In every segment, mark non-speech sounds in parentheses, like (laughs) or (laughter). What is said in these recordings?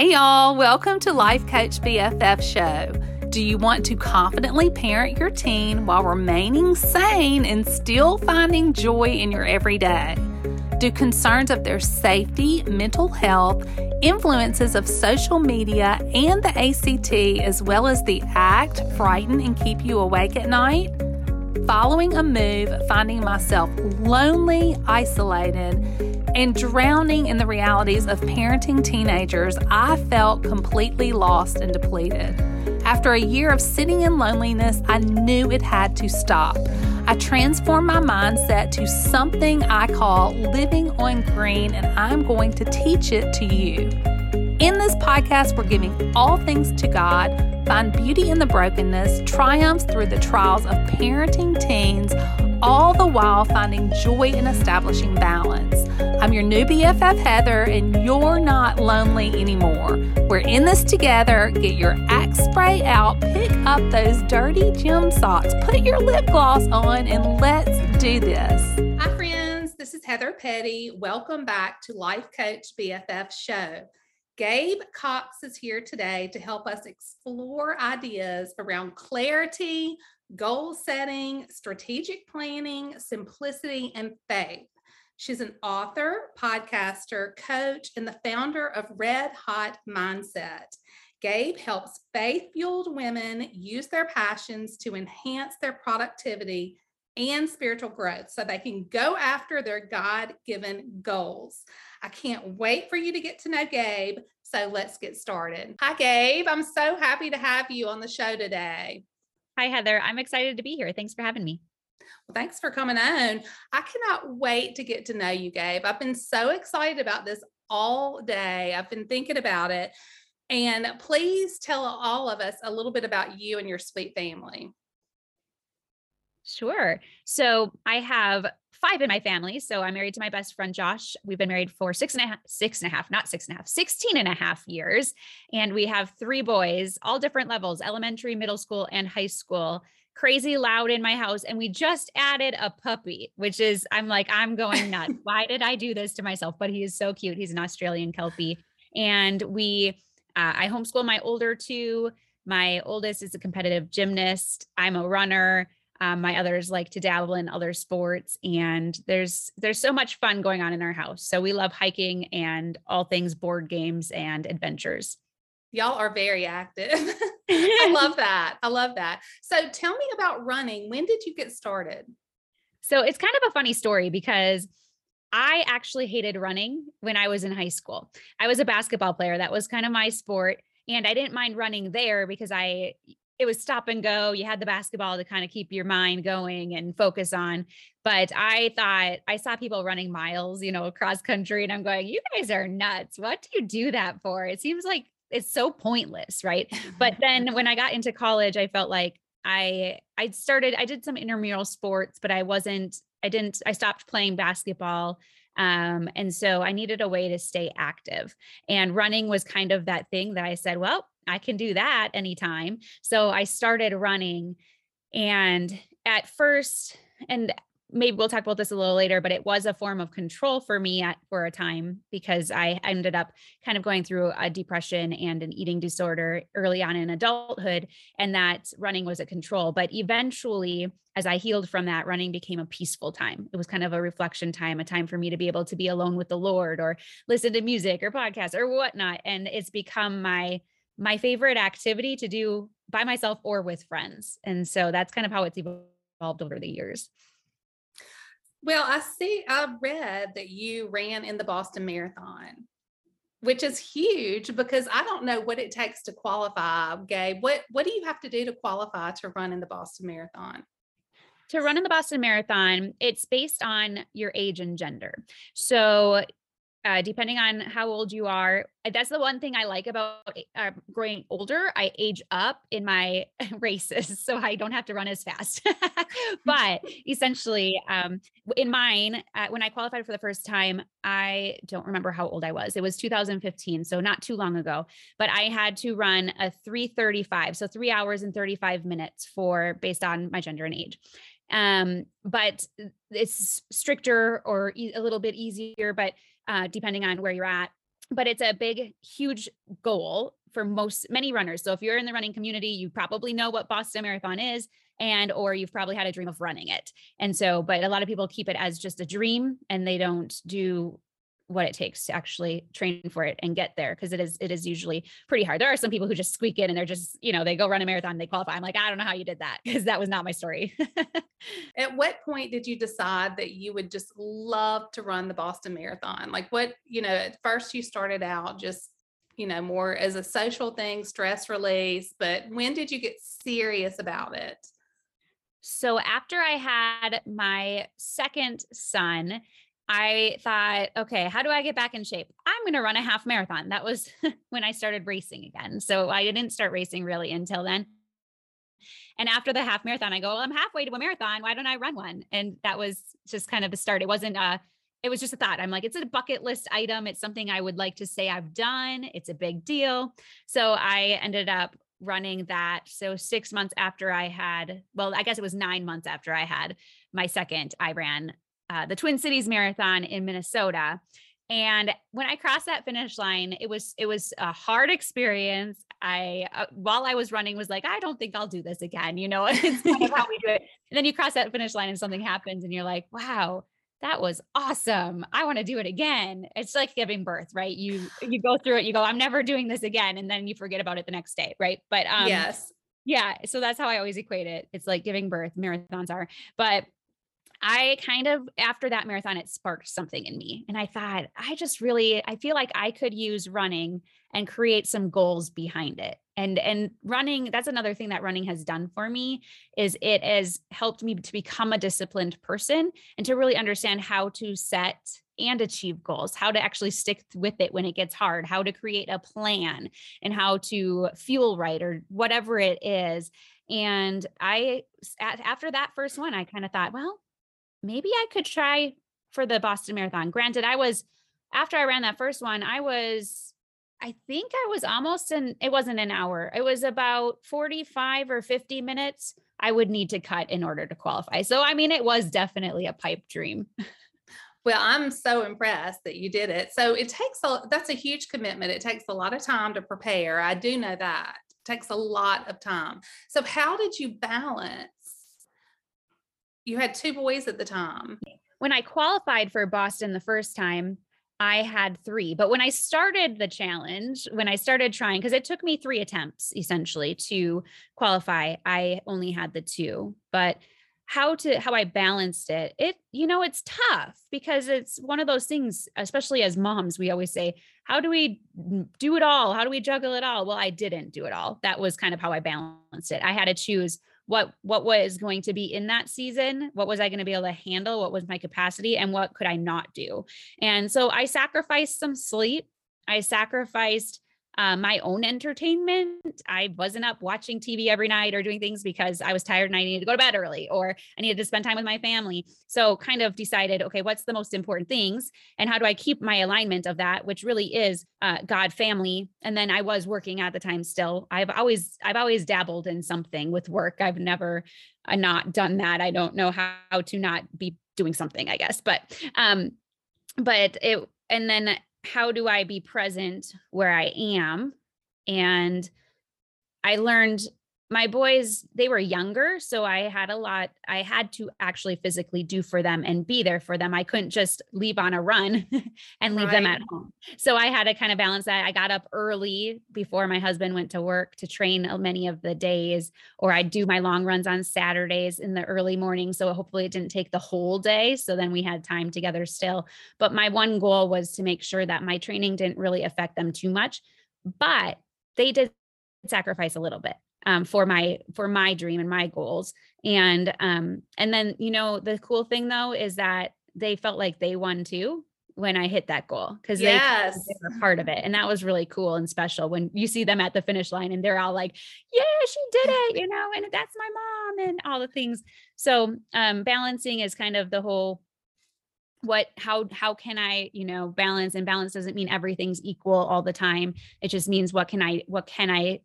Hey, y'all, welcome to Life Coach BFF Show. Do you want to confidently parent your teen while remaining sane and still finding joy in your everyday? Do concerns of their safety, mental health, influences of social media, and the ACT, as well as the ACT, frighten and keep you awake at night? Following a move, finding myself lonely, isolated, and drowning in the realities of parenting teenagers, I felt completely lost and depleted. After a year of sitting in loneliness, I knew it had to stop. I transformed my mindset to something I call living on green, and I'm going to teach it to you. In this podcast, we're giving all things to God, find beauty in the brokenness, triumphs through the trials of parenting teens, all the while finding joy in establishing balance. I'm your new BFF, Heather, and you're not lonely anymore. We're in this together. Get your axe spray out, pick up those dirty gym socks, put your lip gloss on, and let's do this. Hi, friends. This is Heather Petty. Welcome back to Life Coach BFF Show. Gabe Cox is here today to help us explore ideas around clarity, goal setting, strategic planning, simplicity, and faith. She's an author, podcaster, coach, and the founder of Red Hot Mindset. Gabe helps faith fueled women use their passions to enhance their productivity and spiritual growth so they can go after their God given goals. I can't wait for you to get to know Gabe. So let's get started. Hi, Gabe. I'm so happy to have you on the show today. Hi, Heather. I'm excited to be here. Thanks for having me. Well, thanks for coming on. I cannot wait to get to know you, Gabe. I've been so excited about this all day. I've been thinking about it. And please tell all of us a little bit about you and your sweet family. Sure. So I have five in my family. So I'm married to my best friend, Josh. We've been married for six and a half, six and a half, not six and a half, 16 and a half years. And we have three boys, all different levels, elementary, middle school, and high school crazy loud in my house and we just added a puppy which is i'm like i'm going nuts (laughs) why did i do this to myself but he is so cute he's an australian kelpie and we uh, i homeschool my older two my oldest is a competitive gymnast i'm a runner um, my others like to dabble in other sports and there's there's so much fun going on in our house so we love hiking and all things board games and adventures Y'all are very active. (laughs) I love (laughs) that. I love that. So tell me about running. When did you get started? So it's kind of a funny story because I actually hated running when I was in high school. I was a basketball player. That was kind of my sport. And I didn't mind running there because I, it was stop and go. You had the basketball to kind of keep your mind going and focus on. But I thought I saw people running miles, you know, across country, and I'm going, you guys are nuts. What do you do that for? It seems like it's so pointless, right? But (laughs) then when I got into college, I felt like I I started I did some intramural sports, but I wasn't I didn't I stopped playing basketball. Um, and so I needed a way to stay active. And running was kind of that thing that I said, well, I can do that anytime. So I started running. And at first, and maybe we'll talk about this a little later, but it was a form of control for me at, for a time because I ended up kind of going through a depression and an eating disorder early on in adulthood. And that running was a control. But eventually, as I healed from that, running became a peaceful time. It was kind of a reflection time, a time for me to be able to be alone with the Lord or listen to music or podcasts or whatnot. And it's become my my favorite activity to do by myself or with friends. And so that's kind of how it's evolved over the years. Well, I see, I read that you ran in the Boston Marathon, which is huge because I don't know what it takes to qualify. Gabe, what, what do you have to do to qualify to run in the Boston Marathon? To run in the Boston Marathon, it's based on your age and gender. So uh, depending on how old you are. Uh, that's the one thing I like about uh, growing older. I age up in my (laughs) races, so I don't have to run as fast. (laughs) but essentially, um, in mine, uh, when I qualified for the first time, I don't remember how old I was. It was 2015, so not too long ago. But I had to run a 335, so three hours and 35 minutes for based on my gender and age um, but it's stricter or e- a little bit easier but uh, depending on where you're at. but it's a big, huge goal for most many runners. So if you're in the running community, you probably know what Boston Marathon is and or you've probably had a dream of running it. And so but a lot of people keep it as just a dream and they don't do what it takes to actually train for it and get there because it is it is usually pretty hard. There are some people who just squeak in and they're just, you know, they go run a marathon, they qualify. I'm like, I don't know how you did that because that was not my story. (laughs) At what point did you decide that you would just love to run the Boston Marathon? Like what, you know, at first you started out just, you know, more as a social thing, stress release, but when did you get serious about it? So after I had my second son, I thought, okay, how do I get back in shape? I'm going to run a half marathon. That was (laughs) when I started racing again. So I didn't start racing really until then. And after the half marathon, I go, well, I'm halfway to a marathon. Why don't I run one? And that was just kind of the start. It wasn't a, it was just a thought. I'm like, it's a bucket list item. It's something I would like to say I've done. It's a big deal. So I ended up running that. So six months after I had, well, I guess it was nine months after I had my second, I ran uh, the Twin Cities Marathon in Minnesota. And when I crossed that finish line, it was it was a hard experience. I uh, while I was running was like, I don't think I'll do this again. You know, (laughs) it's kind of how we do it. And then you cross that finish line and something happens, and you're like, wow, that was awesome. I want to do it again. It's like giving birth, right? You you go through it, you go, I'm never doing this again, and then you forget about it the next day, right? But um, yes, yeah. So that's how I always equate it. It's like giving birth. Marathons are, but I kind of after that marathon it sparked something in me and I thought I just really I feel like I could use running and create some goals behind it. And and running that's another thing that running has done for me is it has helped me to become a disciplined person and to really understand how to set and achieve goals, how to actually stick with it when it gets hard, how to create a plan and how to fuel right or whatever it is. And I after that first one I kind of thought, well, maybe I could try for the Boston Marathon. Granted, I was after I ran that first one, I was I think I was almost in it wasn't an hour. It was about 45 or 50 minutes I would need to cut in order to qualify. So I mean it was definitely a pipe dream. Well, I'm so impressed that you did it. So it takes a that's a huge commitment. It takes a lot of time to prepare. I do know that. It takes a lot of time. So how did you balance you had two boys at the time. When I qualified for Boston the first time, I had three. But when I started the challenge, when I started trying, because it took me three attempts essentially to qualify, I only had the two. But how to how I balanced it, it, you know, it's tough because it's one of those things, especially as moms, we always say, how do we do it all? How do we juggle it all? Well, I didn't do it all. That was kind of how I balanced it. I had to choose what what was going to be in that season what was i going to be able to handle what was my capacity and what could i not do? And so i sacrificed some sleep i sacrificed uh, my own entertainment. I wasn't up watching TV every night or doing things because I was tired and I needed to go to bed early or I needed to spend time with my family. So, kind of decided, okay, what's the most important things and how do I keep my alignment of that, which really is uh, God, family. And then I was working at the time still. I've always, I've always dabbled in something with work. I've never uh, not done that. I don't know how, how to not be doing something, I guess, but, um, but it, and then how do I be present where I am? And I learned my boys they were younger so i had a lot i had to actually physically do for them and be there for them. I couldn't just leave on a run (laughs) and leave right. them at home. So i had to kind of balance that. I got up early before my husband went to work to train uh, many of the days or i'd do my long runs on saturdays in the early morning so hopefully it didn't take the whole day so then we had time together still. But my one goal was to make sure that my training didn't really affect them too much but they did sacrifice a little bit um, for my for my dream and my goals and um and then you know the cool thing though is that they felt like they won too when I hit that goal because yes. they, they, were part of it. And that was really cool and special when you see them at the finish line and they're all like, yeah, she did it, you know, and that's my mom and all the things. So um, balancing is kind of the whole what how how can i you know balance and balance doesn't mean everything's equal all the time it just means what can i what can i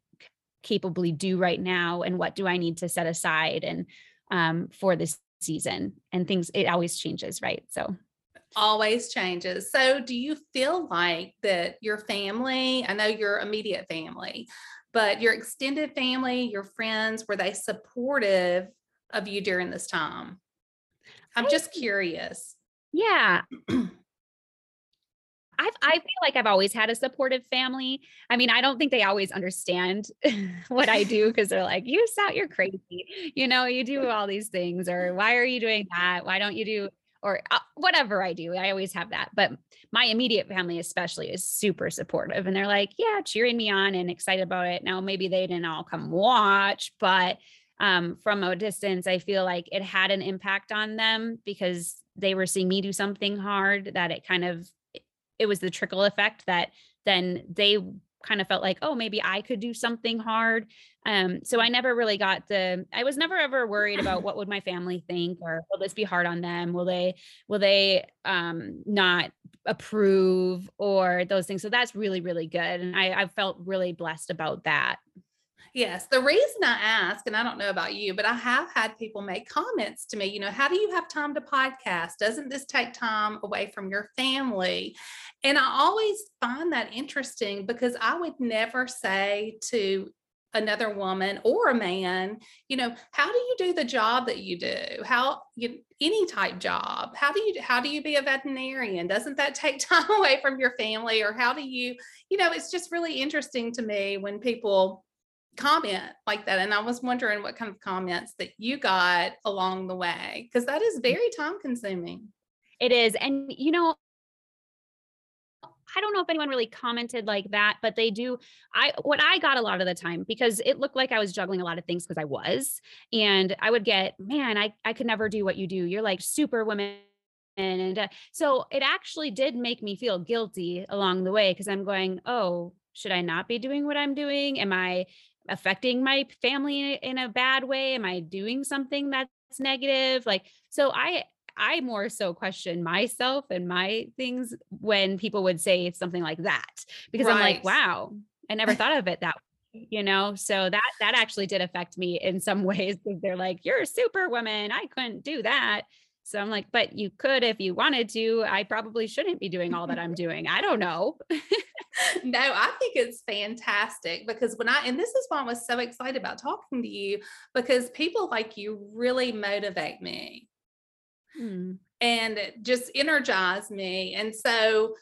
capably do right now and what do i need to set aside and um, for this season and things it always changes right so always changes. So, do you feel like that your family, I know your immediate family, but your extended family, your friends, were they supportive of you during this time? I'm just curious. Yeah. (clears throat) I've, I feel like I've always had a supportive family. I mean, I don't think they always understand (laughs) what I do because they're like, you sound, you're crazy. You know, you do all these things, or why are you doing that? Why don't you do, or uh, whatever I do? I always have that. But my immediate family, especially, is super supportive. And they're like, yeah, cheering me on and excited about it. Now, maybe they didn't all come watch, but um, from a distance, I feel like it had an impact on them because they were seeing me do something hard that it kind of it was the trickle effect that then they kind of felt like oh maybe i could do something hard. Um so i never really got the i was never ever worried about what would my family think or will this be hard on them? Will they will they um not approve? or those things. So that's really really good and i i felt really blessed about that Yes. The reason I ask, and I don't know about you, but I have had people make comments to me, you know, how do you have time to podcast? Doesn't this take time away from your family? And I always find that interesting because I would never say to another woman or a man you know how do you do the job that you do how you any type job how do you how do you be a veterinarian doesn't that take (laughs) time away from your family or how do you you know it's just really interesting to me when people comment like that. And I was wondering what kind of comments that you got along the way, because that is very time consuming. It is. And, you know, I don't know if anyone really commented like that, but they do. I what I got a lot of the time because it looked like I was juggling a lot of things because I was, and I would get, man, I I could never do what you do. You're like super women. And uh, so it actually did make me feel guilty along the way because I'm going, oh, should I not be doing what I'm doing? Am I affecting my family in a bad way? Am I doing something that's negative? Like, so I, I more so question myself and my things when people would say something like that because right. I'm like, wow, I never (laughs) thought of it that way, you know? So that, that actually did affect me in some (laughs) ways because they're like, you're a super woman. I couldn't do that. So I'm like, but you could if you wanted to. I probably shouldn't be doing all that I'm (laughs) doing. I don't know. (laughs) no, I think it's fantastic because when I, and this is why I was so excited about talking to you because people like you really motivate me hmm. and just energize me. And so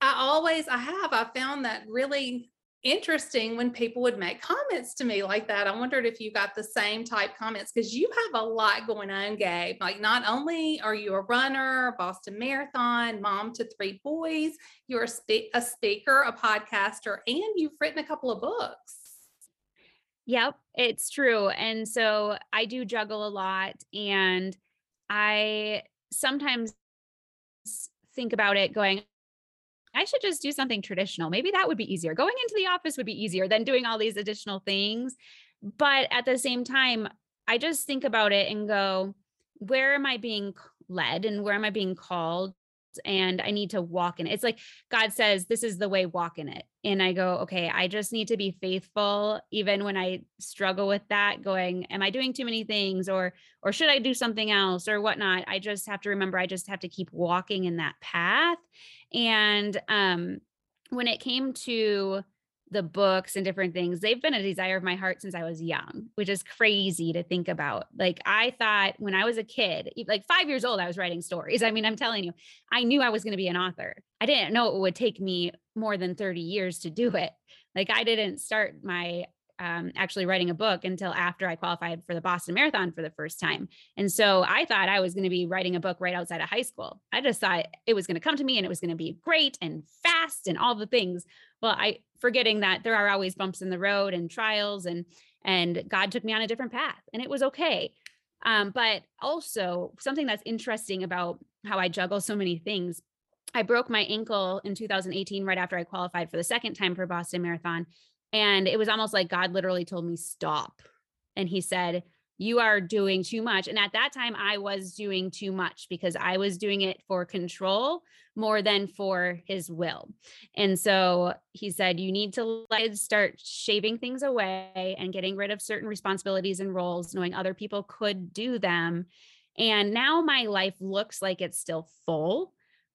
I always, I have, I found that really interesting when people would make comments to me like that. I wondered if you got the same type comments because you have a lot going on, Gabe. Like, not only are you a runner, Boston Marathon, mom to three boys, you're a, spe- a speaker, a podcaster, and you've written a couple of books. Yep, it's true. And so I do juggle a lot. And I sometimes think about it going, I should just do something traditional. Maybe that would be easier. Going into the office would be easier than doing all these additional things. But at the same time, I just think about it and go, where am I being led and where am I being called? And I need to walk in it. It's like God says, this is the way, walk in it. And I go, okay, I just need to be faithful, even when I struggle with that, going, am I doing too many things or or should I do something else or whatnot? I just have to remember I just have to keep walking in that path and um, when it came to the books and different things, they've been a desire of my heart since I was young, which is crazy to think about. Like, I thought when I was a kid, like five years old, I was writing stories. I mean, I'm telling you, I knew I was going to be an author. I didn't know it would take me more than 30 years to do it. Like, I didn't start my um, actually writing a book until after I qualified for the Boston Marathon for the first time. And so I thought I was going to be writing a book right outside of high school. I just thought it was going to come to me and it was going to be great and fast and all the things. Well, I forgetting that there are always bumps in the road and trials and and God took me on a different path and it was okay. Um, but also something that's interesting about how I juggle so many things. I broke my ankle in 2018 right after I qualified for the second time for Boston Marathon. And it was almost like God literally told me, stop. And he said, You are doing too much. And at that time, I was doing too much because I was doing it for control more than for his will. And so he said, You need to let start shaving things away and getting rid of certain responsibilities and roles, knowing other people could do them. And now my life looks like it's still full,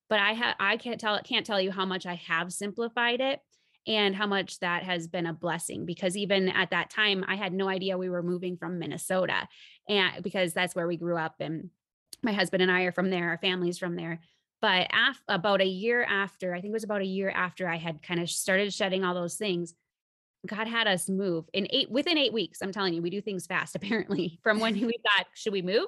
but I have I can't tell can't tell you how much I have simplified it and how much that has been a blessing because even at that time I had no idea we were moving from Minnesota and because that's where we grew up and my husband and I are from there our family's from there but af- about a year after I think it was about a year after I had kind of started shedding all those things God had us move in eight within eight weeks. I'm telling you, we do things fast, (laughs) apparently, from when we (laughs) thought, should we move?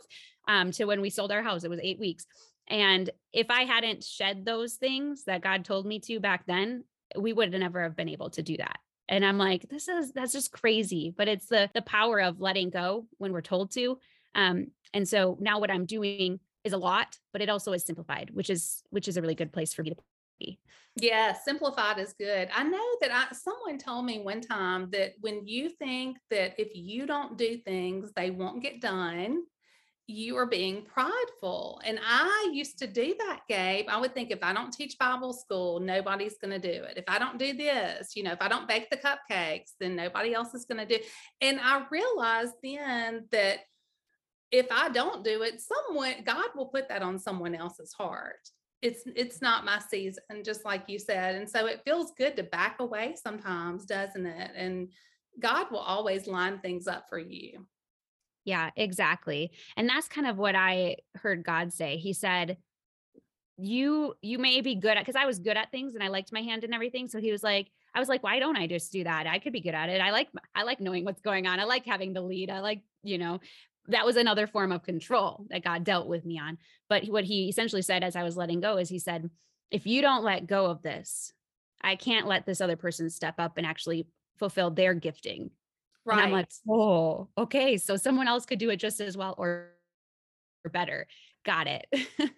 Um, to when we sold our house. It was eight weeks. And if I hadn't shed those things that God told me to back then, we would never have been able to do that. And I'm like, this is that's just crazy. But it's the the power of letting go when we're told to. Um, and so now what I'm doing is a lot, but it also is simplified, which is which is a really good place for me to be. Yeah, simplified is good. I know that I someone told me one time that when you think that if you don't do things, they won't get done, you are being prideful. And I used to do that, Gabe. I would think if I don't teach Bible school, nobody's going to do it. If I don't do this, you know, if I don't bake the cupcakes, then nobody else is going to do. And I realized then that if I don't do it, someone God will put that on someone else's heart. It's it's not my season, just like you said. And so it feels good to back away sometimes, doesn't it? And God will always line things up for you. Yeah, exactly. And that's kind of what I heard God say. He said, you you may be good at because I was good at things and I liked my hand and everything. So he was like, I was like, why don't I just do that? I could be good at it. I like I like knowing what's going on. I like having the lead. I like, you know, that was another form of control that God dealt with me on. But what he essentially said as I was letting go is he said, if you don't let go of this, I can't let this other person step up and actually fulfill their gifting Right. And I'm like, oh, okay. So someone else could do it just as well or, or better. Got it.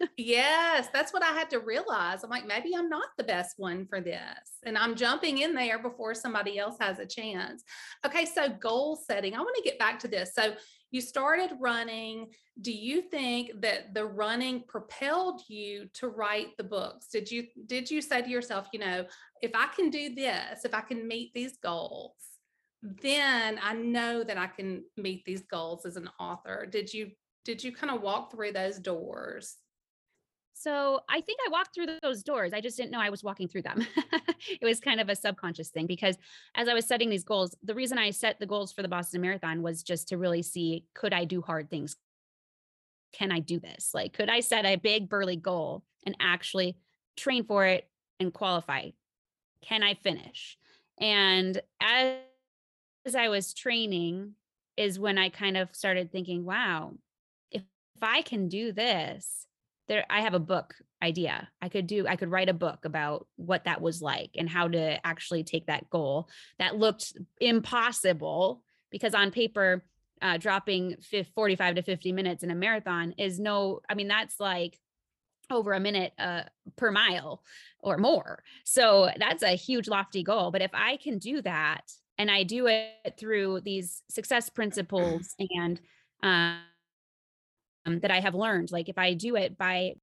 (laughs) yes, that's what I had to realize. I'm like, maybe I'm not the best one for this. And I'm jumping in there before somebody else has a chance. Okay, so goal setting. I want to get back to this. So you started running. Do you think that the running propelled you to write the books? Did you did you say to yourself, you know, if I can do this, if I can meet these goals, then I know that I can meet these goals as an author. Did you did you kind of walk through those doors? So I think I walked through those doors. I just didn't know I was walking through them. (laughs) it was kind of a subconscious thing because as I was setting these goals, the reason I set the goals for the Boston Marathon was just to really see could I do hard things? Can I do this? Like, could I set a big, burly goal and actually train for it and qualify? Can I finish? And as as I was training is when I kind of started thinking, wow, if, if I can do this, there I have a book idea. I could do I could write a book about what that was like and how to actually take that goal that looked impossible because on paper uh, dropping 45 to 50 minutes in a marathon is no I mean that's like over a minute uh, per mile or more. So that's a huge lofty goal, but if I can do that and I do it through these success principles (clears throat) and um, that I have learned. Like if I do it by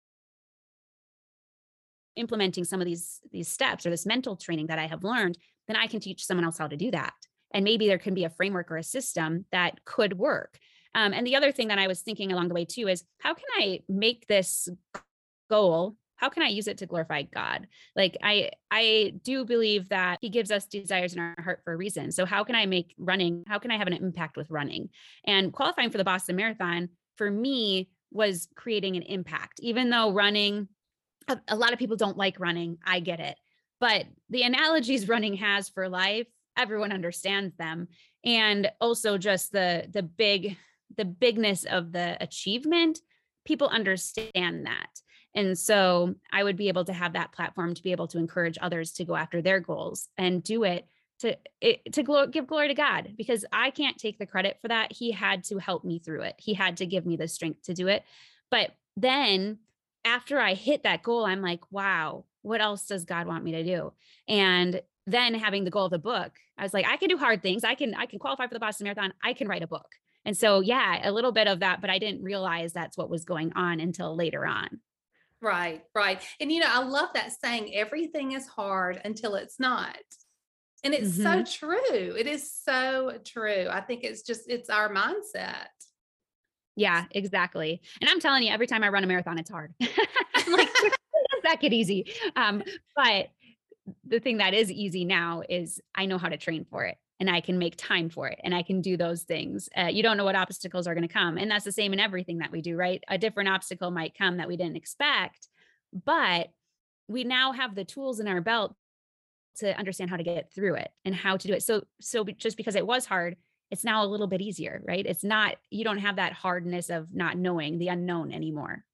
implementing some of these these steps or this mental training that I have learned, then I can teach someone else how to do that. And maybe there can be a framework or a system that could work. Um, and the other thing that I was thinking along the way too is how can I make this goal how can i use it to glorify god? Like i i do believe that he gives us desires in our heart for a reason. So how can i make running how can i have an impact with running? And qualifying for the boston marathon for me was creating an impact. Even though running a, a lot of people don't like running i get it. But the analogies (laughs) running has for life everyone understands them. And also just the the big the bigness of the achievement people understand that and so I would be able to have that platform to be able to encourage others to go after their goals and do it to it, to glo- give glory to God because I can't take the credit for that. He had to help me through it. He had to give me the strength to do it. But then after I hit that goal, I'm like, wow, what else does God want me to do? And then having the goal of the book, I was like, I can do hard things. I can I can qualify for the Boston Marathon. I can write a book. And so yeah, a little bit of that, but I didn't realize that's what was going on until later on. Right, right. And you know, I love that saying everything is hard until it's not. And it's mm-hmm. so true. It is so true. I think it's just it's our mindset. Yeah, exactly. And I'm telling you, every time I run a marathon, it's hard. (laughs) Like, (laughs) that get easy? Um, but the thing that is easy now is I know how to train for it and I can make time for it and I can do those things. Uh, you don't know what obstacles are going to come. And that's the same in everything that we do, right? A different obstacle might come that we didn't expect, but we now have the tools in our belt to understand how to get through it and how to do it. So, so just because it was hard, it's now a little bit easier, right? It's not, you don't have that hardness of not knowing the unknown anymore.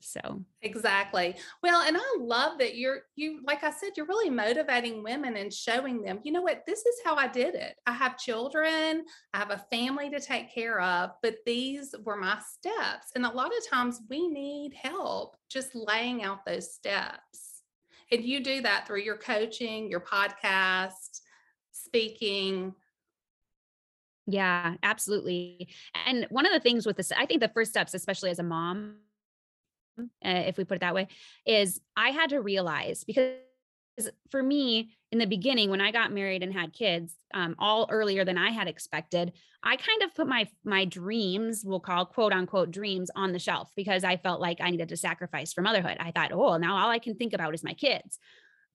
So exactly. Well, and I love that you're you like I said, you're really motivating women and showing them, you know what, this is how I did it. I have children, I have a family to take care of, but these were my steps. And a lot of times we need help just laying out those steps. And you do that through your coaching, your podcast, speaking, yeah, absolutely. And one of the things with this, I think the first steps, especially as a mom, uh, if we put it that way, is I had to realize because for me in the beginning when I got married and had kids, um, all earlier than I had expected, I kind of put my my dreams, we'll call quote unquote dreams, on the shelf because I felt like I needed to sacrifice for motherhood. I thought, oh, now all I can think about is my kids.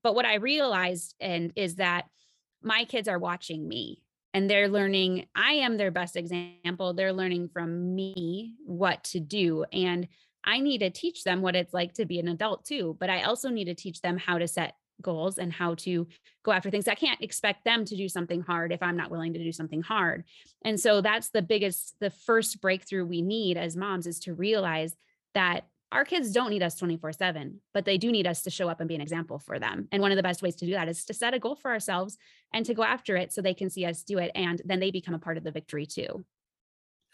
But what I realized and is that my kids are watching me and they're learning i am their best example they're learning from me what to do and I need to teach them what it's like to be an adult too, but I also need to teach them how to set goals and how to go after things. I can't expect them to do something hard if I'm not willing to do something hard. And so that's the biggest, the first breakthrough we need as moms is to realize that our kids don't need us 24 7, but they do need us to show up and be an example for them. And one of the best ways to do that is to set a goal for ourselves and to go after it so they can see us do it. And then they become a part of the victory too.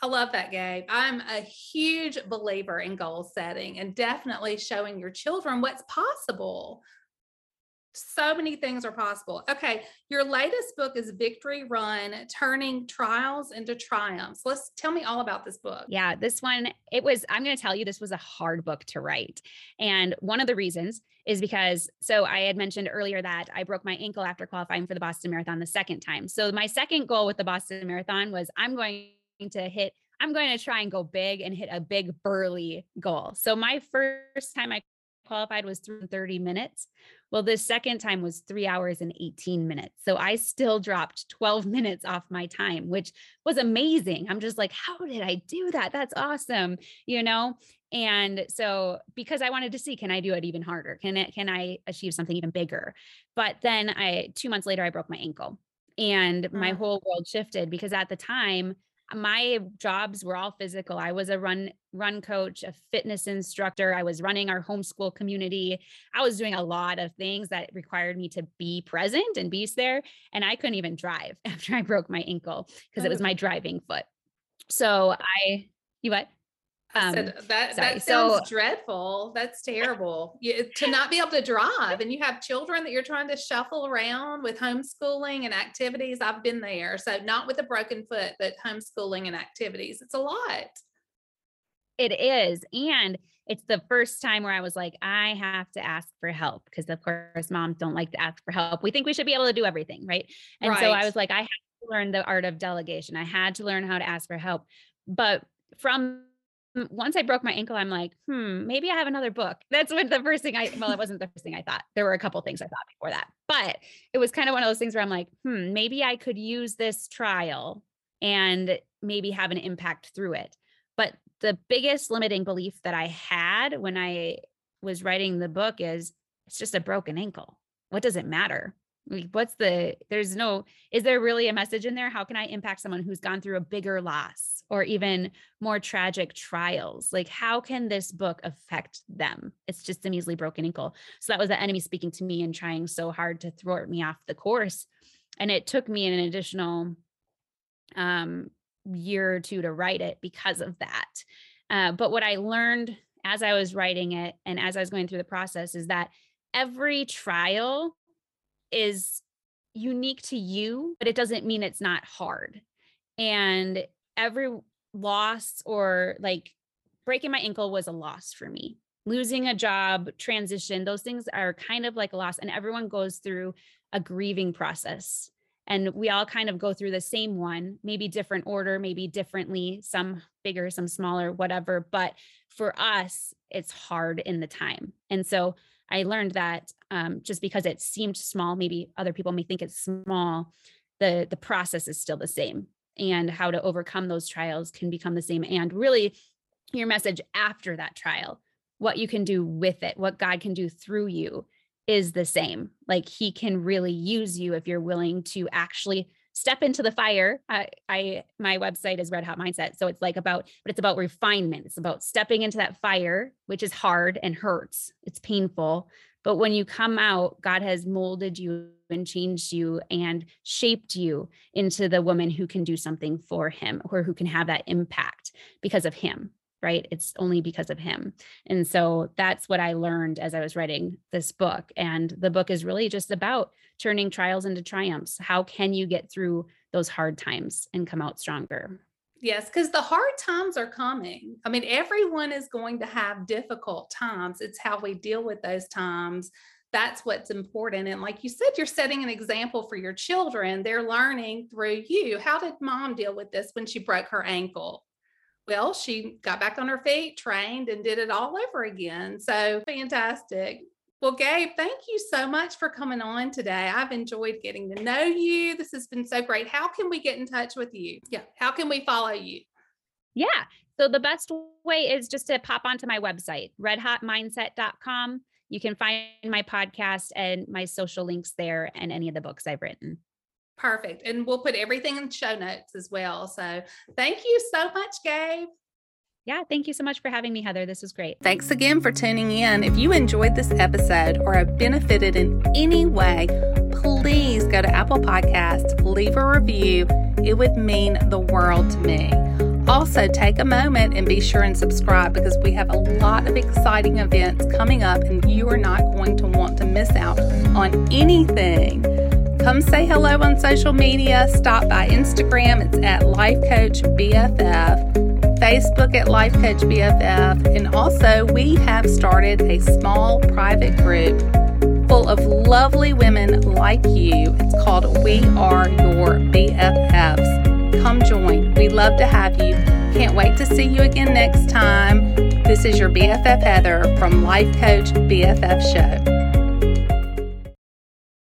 I love that, Gabe. I'm a huge believer in goal setting and definitely showing your children what's possible. So many things are possible. Okay, your latest book is Victory Run Turning Trials into Triumphs. Let's tell me all about this book. Yeah, this one, it was, I'm going to tell you, this was a hard book to write. And one of the reasons is because, so I had mentioned earlier that I broke my ankle after qualifying for the Boston Marathon the second time. So my second goal with the Boston Marathon was I'm going to hit I'm going to try and go big and hit a big burly goal. So my first time I qualified was 30 minutes. Well, this second time was three hours and 18 minutes. So I still dropped 12 (laughs) minutes off my time, which was amazing. I'm just like, how did I do that? That's awesome. You know? And so because I wanted to see, can I do it even harder? Can it, can I achieve something even bigger? But then I, two months later, I broke my ankle and my whole world shifted because at the time my jobs were all physical. I was a run run coach, a fitness instructor. I was running our homeschool community. I was doing a lot of things that required me to be present and be there. And I couldn't even drive (laughs) after I broke my ankle because it oh, was my driving foot. So I, you what? Um, said, that sorry. that sounds so, dreadful. That's terrible. You, to not be able to drive, and you have children that you're trying to shuffle around with homeschooling and activities. I've been there, so not with a broken foot, but homeschooling and activities. It's a lot. It is, and it's the first time where I was like, I have to ask for help because, of course, moms don't like to ask for help. We think we should be able to do everything, right? And right. so I was like, I had to learn the art of delegation. I had to learn how to ask for help, but from once I broke my ankle, I'm like, hmm, maybe I have another book. (laughs) That's what the first thing I, well, it wasn't the first thing I thought. There were a couple things I thought before that, but it was kind of one of those things where I'm like, hmm, maybe I could use this trial and maybe have an impact through it. But the biggest limiting belief that I had when I was writing the book is it's just a broken ankle. What does it matter? What's the there's no is there really a message in there? How can i impact someone who's gone through a bigger loss or even more tragic trials? Like how can this book affect them? It's just a measly broken ankle. So that was the enemy speaking to me and trying so hard to thwart me off the course. And it took me an additional um year or two to write it because of that. Uh, but what i learned as i was writing it and as i was going through the process is that every trial is unique to you, but it doesn't mean it's not hard. And every loss or like breaking my ankle was a loss for me. Losing a job, transition, those things are kind of like a loss. And everyone goes through a grieving process. And we all kind of go through the same one, maybe different order, maybe differently, some bigger, some smaller, whatever. But for us, it's hard in the time. And so I learned that um, just because it seemed small, maybe other people may think it's small, the the process is still the same, and how to overcome those trials can become the same. And really, your message after that trial, what you can do with it, what God can do through you, is the same. Like He can really use you if you're willing to actually step into the fire. I, I my website is Red Hot Mindset, so it's like about, but it's about refinement. It's about stepping into that fire, which is hard and hurts. It's painful, but when you come out, God has molded you and changed you and shaped you into the woman who can do something for Him or who can have that impact because of Him right? It's only because of him. And so that's what I learned as I was writing this book. And the book is really just about turning trials into triumphs. How can you get through those hard times and come out stronger? Yes, because the hard times are coming. I mean, everyone is going to have difficult times. It's how we deal with those times. That's what's important. And like you said, you're setting an example for your children. They're learning through you. How did mom deal with this when she broke her ankle? Well, she got back on her feet, trained, and did it all over again. So fantastic. Well, Gabe, thank you so much for coming on today. I've enjoyed getting to know you. This has been so great. How can we get in touch with you? Yeah. How can we follow you? Yeah. So the best way is just to pop onto my website, redhotmindset.com. You can find my podcast and my social links there and any of the books I've written. Perfect. And we'll put everything in show notes as well. So thank you so much, Gabe. Yeah, thank you so much for having me, Heather. This was great. Thanks again for tuning in. If you enjoyed this episode or have benefited in any way, please go to Apple Podcasts, leave a review. It would mean the world to me. Also, take a moment and be sure and subscribe because we have a lot of exciting events coming up, and you are not going to want to miss out on anything. Come say hello on social media. Stop by Instagram, it's at Life Coach BFF, Facebook at Life Coach BFF, and also we have started a small private group full of lovely women like you. It's called We Are Your BFFs. Come join. We love to have you. Can't wait to see you again next time. This is your BFF Heather from Life Coach BFF Show.